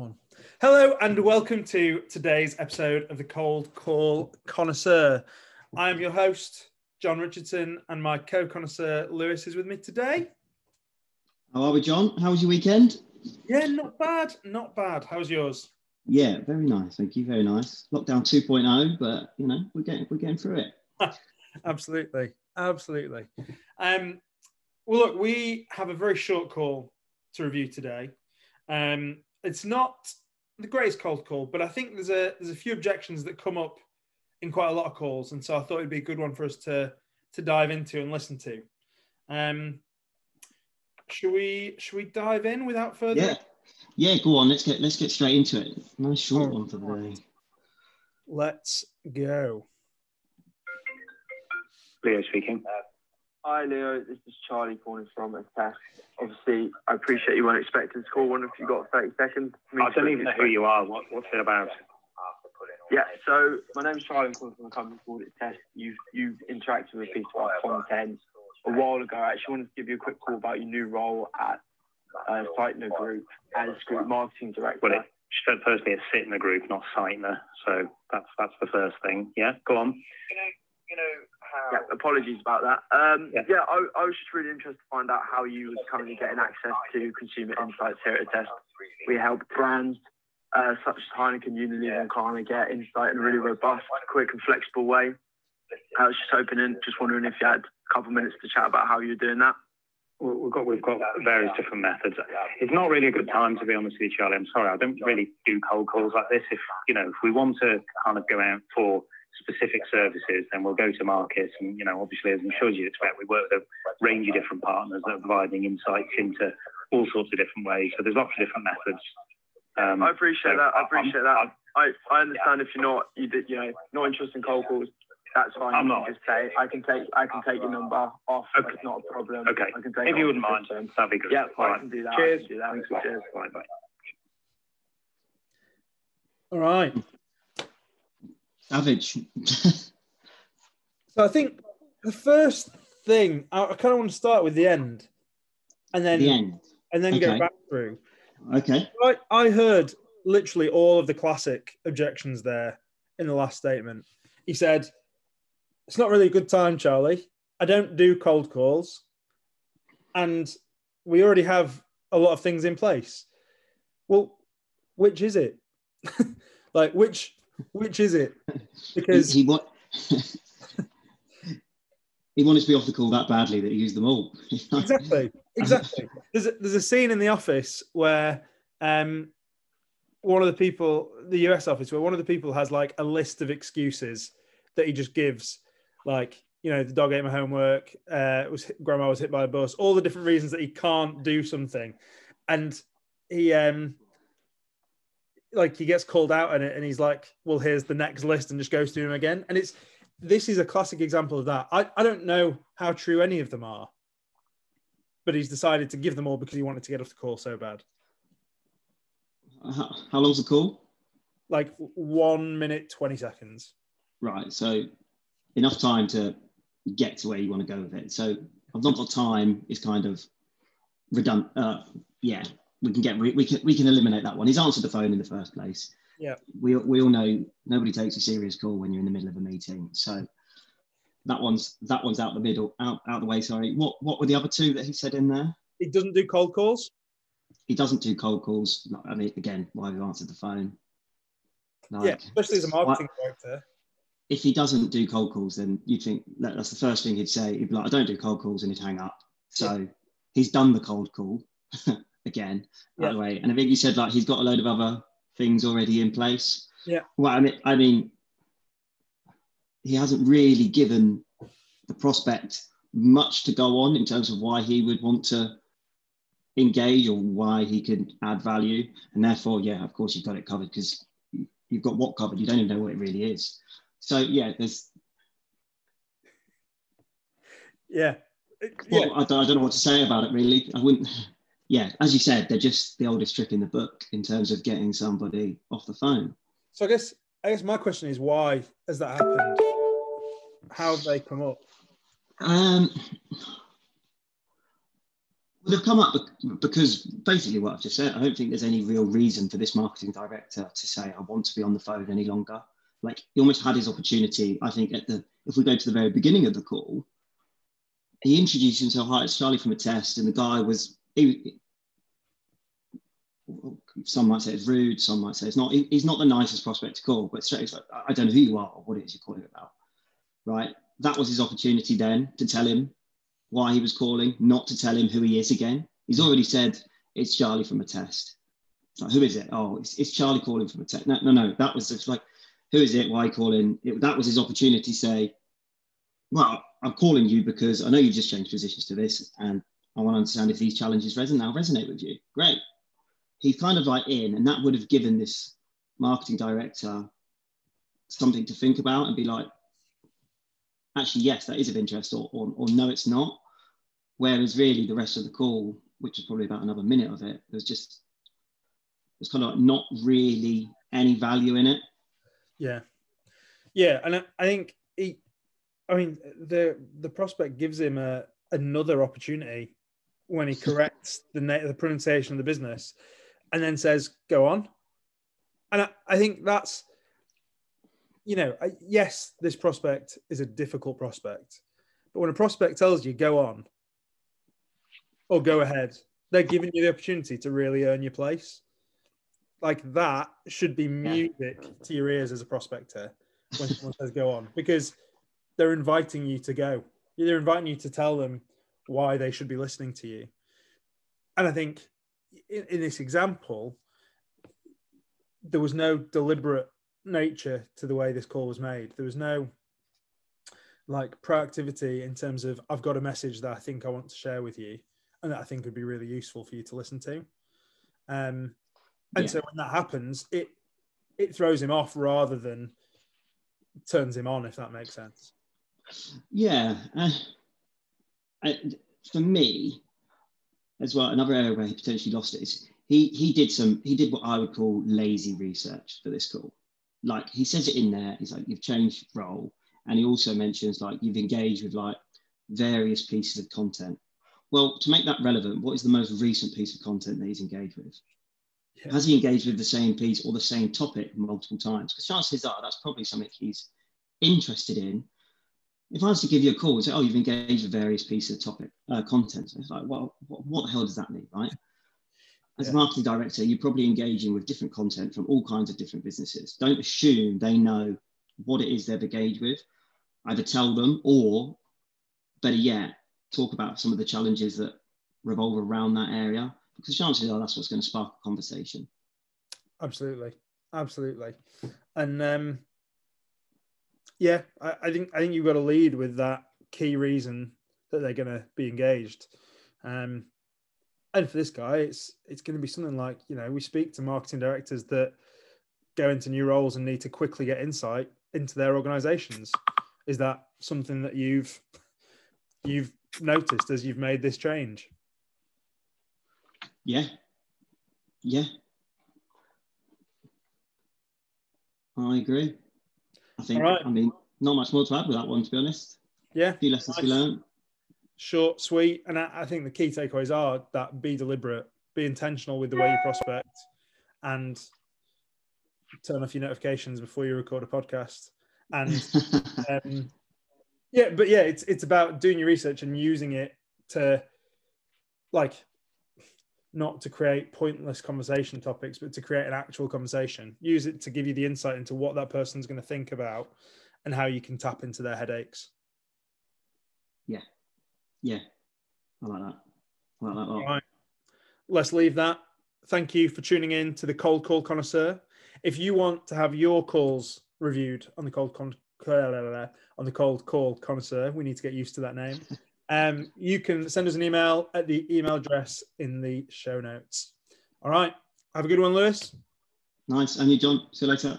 one. Hello and welcome to today's episode of the Cold Call Connoisseur. I am your host, John Richardson, and my co connoisseur, Lewis, is with me today. How are we, John? How was your weekend? Yeah, not bad, not bad. How's yours? Yeah, very nice. Thank you. Very nice. Lockdown 2.0, but you know, we're getting we're getting through it. absolutely, absolutely. Um, well, look, we have a very short call to review today. Um, it's not the greatest cold call, but I think there's a there's a few objections that come up in quite a lot of calls, and so I thought it'd be a good one for us to to dive into and listen to. Um, should we should we dive in without further? Yeah, yeah. Go on. Let's get let's get straight into it. Nice short one for the day. Let's go. Leo speaking. Hi Leo, this is Charlie calling from Attest. Obviously, I appreciate you weren't expecting to call one if you got 30 seconds. I don't even know who you are. What, what's it about? Yeah, so my name's Charlie. I'm calling from a company called Attest. You've, you've interacted with people about content a while ago. I actually wanted to give you a quick call about your new role at uh, Sightner Group as Group Marketing Director. Well, it said personally it's Sitner Group, not Sightner. So that's that's the first thing. Yeah, go on. You know, you know how... Yeah, apologies about that. Um, yeah, yeah I, I, was just really interested to find out how you was currently getting access to consumer insights here at Attest. We help brands uh, such as Heineken, Unilever, and Klarna get insight in a really robust, quick, and flexible way. I was just hoping and just wondering if you had a couple of minutes to chat about how you're doing that. We've got we've got various different methods. It's not really a good time to be honest with you, Charlie. I'm sorry, I don't really do cold calls like this. If you know, if we want to kind of go out for specific services, then we'll go to markets. And, you know, obviously, as I'm sure you'd expect, we work with a range of different partners that are providing insights into all sorts of different ways. So there's lots of different methods. Um, I appreciate so that. I appreciate I'm, that. I, I understand if you're not, you, you know, not interested in cold calls. That's fine. I'm not. Just say I can take I can take your number off. Okay. It's not a problem. Okay. I can take if you wouldn't mind, that'd be good. Yeah, I can do that. Cheers. Do that. Cheers. Bye. Bye. All right. Savage. so I think the first thing I, I kind of want to start with the end, and then the end, and then okay. go back through. Okay. I, I heard literally all of the classic objections there in the last statement. He said, "It's not really a good time, Charlie. I don't do cold calls, and we already have a lot of things in place." Well, which is it? like which which is it? Because he, he, wa- he wanted to be off the call that badly that he used them all. exactly, exactly. There's a, there's a scene in the office where um, one of the people, the US office, where one of the people has like a list of excuses that he just gives, like you know, the dog ate my homework, uh, was grandma was hit by a bus, all the different reasons that he can't do something, and he um like he gets called out it and he's like, well, here's the next list and just goes through them again. And it's this is a classic example of that. I, I don't know how true any of them are, but he's decided to give them all because he wanted to get off the call so bad. How, how long's the call? Like one minute, 20 seconds. Right. So enough time to get to where you want to go with it. So I've not got time is kind of redundant. Uh, yeah, we can get we can we can eliminate that one. He's answered the phone in the first place. Yeah. We we all know nobody takes a serious call when you're in the middle of a meeting. So that one's that one's out the middle, out out the way. Sorry. What what were the other two that he said in there? He doesn't do cold calls. He doesn't do cold calls. I mean, again, why have you answered the phone? Like, yeah, especially as a marketing director. If he doesn't do cold calls, then you'd think that that's the first thing he'd say. He'd be like, "I don't do cold calls," and he'd hang up. So yeah. he's done the cold call. again, by yeah. the way. And I think you said like he's got a load of other things already in place. Yeah. Well, I mean, I mean, he hasn't really given the prospect much to go on in terms of why he would want to engage or why he could add value. And therefore, yeah, of course, you've got it covered because you've got what covered. You don't even know what it really is. So yeah, there's. Yeah. Well, yeah. I, don't, I don't know what to say about it really. I wouldn't yeah, as you said, they're just the oldest trick in the book in terms of getting somebody off the phone. So I guess I guess my question is why has that happened? How have they come up? Um, Well, they've come up because basically what I've just said. I don't think there's any real reason for this marketing director to say I want to be on the phone any longer. Like he almost had his opportunity. I think at the if we go to the very beginning of the call, he introduced himself. Hi, it's Charlie from Attest, and the guy was he, some might say it's rude, some might say it's not. He, he's not the nicest prospect to call, but straight, like, I don't know who you are or what it is you're calling about. Right? That was his opportunity then to tell him why he was calling, not to tell him who he is again. He's already said it's Charlie from Attest. It's like, who is it? Oh, it's, it's Charlie calling from Attest. No, no, no. That was just like, who is it? Why calling? It, that was his opportunity to say, well, I'm calling you because I know you've just changed positions to this, and I want to understand if these challenges resonate now resonate with you. Great he's kind of like in, and that would have given this marketing director something to think about and be like, actually, yes, that is of interest, or, or, or no, it's not. Whereas really the rest of the call, which is probably about another minute of it, was just there's kind of like not really any value in it. Yeah, yeah, and I, I think he, I mean, the the prospect gives him a another opportunity when he corrects the the pronunciation of the business and then says, go on. And I, I think that's, you know, I, yes, this prospect is a difficult prospect. But when a prospect tells you, go on or go ahead, they're giving you the opportunity to really earn your place. Like that should be music to your ears as a prospector when someone says go on, because they're inviting you to go. They're inviting you to tell them why they should be listening to you. And I think in, in this example, there was no deliberate nature to the way this call was made. There was no like proactivity in terms of I've got a message that I think I want to share with you and that I think would be really useful for you to listen to. Um, and yeah. so when that happens, it it throws him off rather than turns him on, if that makes sense. Yeah, uh, Uh, for me, as well, another area where he potentially lost it is he he did some he did what I would call lazy research for this call. Like he says it in there, he's like, you've changed role. And he also mentions like you've engaged with like various pieces of content. Well, to make that relevant, what is the most recent piece of content that he's engaged with? Yeah. Has he engaged with the same piece or the same topic multiple times? Because chances are that's probably something he's interested in if I was to give you a call and say, oh, you've engaged with various pieces of topic uh, content, it's like, well, what, what, the hell does that mean, right? As yeah. a marketing director, you're probably engaging with different content from all kinds of different businesses. Don't assume they know what it is they've engaged with. Either tell them or, better yet, talk about some of the challenges that revolve around that area because chances are that's what's going to spark a conversation. Absolutely, absolutely, and um, yeah, I, I think I think you've got to lead with that key reason that they're going to be engaged. Um, and for this guy, it's it's going to be something like you know we speak to marketing directors that go into new roles and need to quickly get insight into their organizations. Is that something that you've you've noticed as you've made this change? Yeah, yeah, I agree. I think. Right. I mean, not much more to add with that one, to be honest. Yeah. A few lessons nice. we learned. Short, sweet, and I, I think the key takeaways are that be deliberate, be intentional with the way you prospect, and turn off your notifications before you record a podcast. And um, yeah, but yeah, it's it's about doing your research and using it to like not to create pointless conversation topics, but to create an actual conversation. Use it to give you the insight into what that person's going to think about and how you can tap into their headaches. Yeah. Yeah. I like that. I like that a lot. Right. Let's leave that. Thank you for tuning in to the Cold Call Connoisseur. If you want to have your calls reviewed on the Cold Con- on the Cold Call Connoisseur, we need to get used to that name. Um, you can send us an email at the email address in the show notes. All right. Have a good one, Lewis. Nice. And you, John. See you later.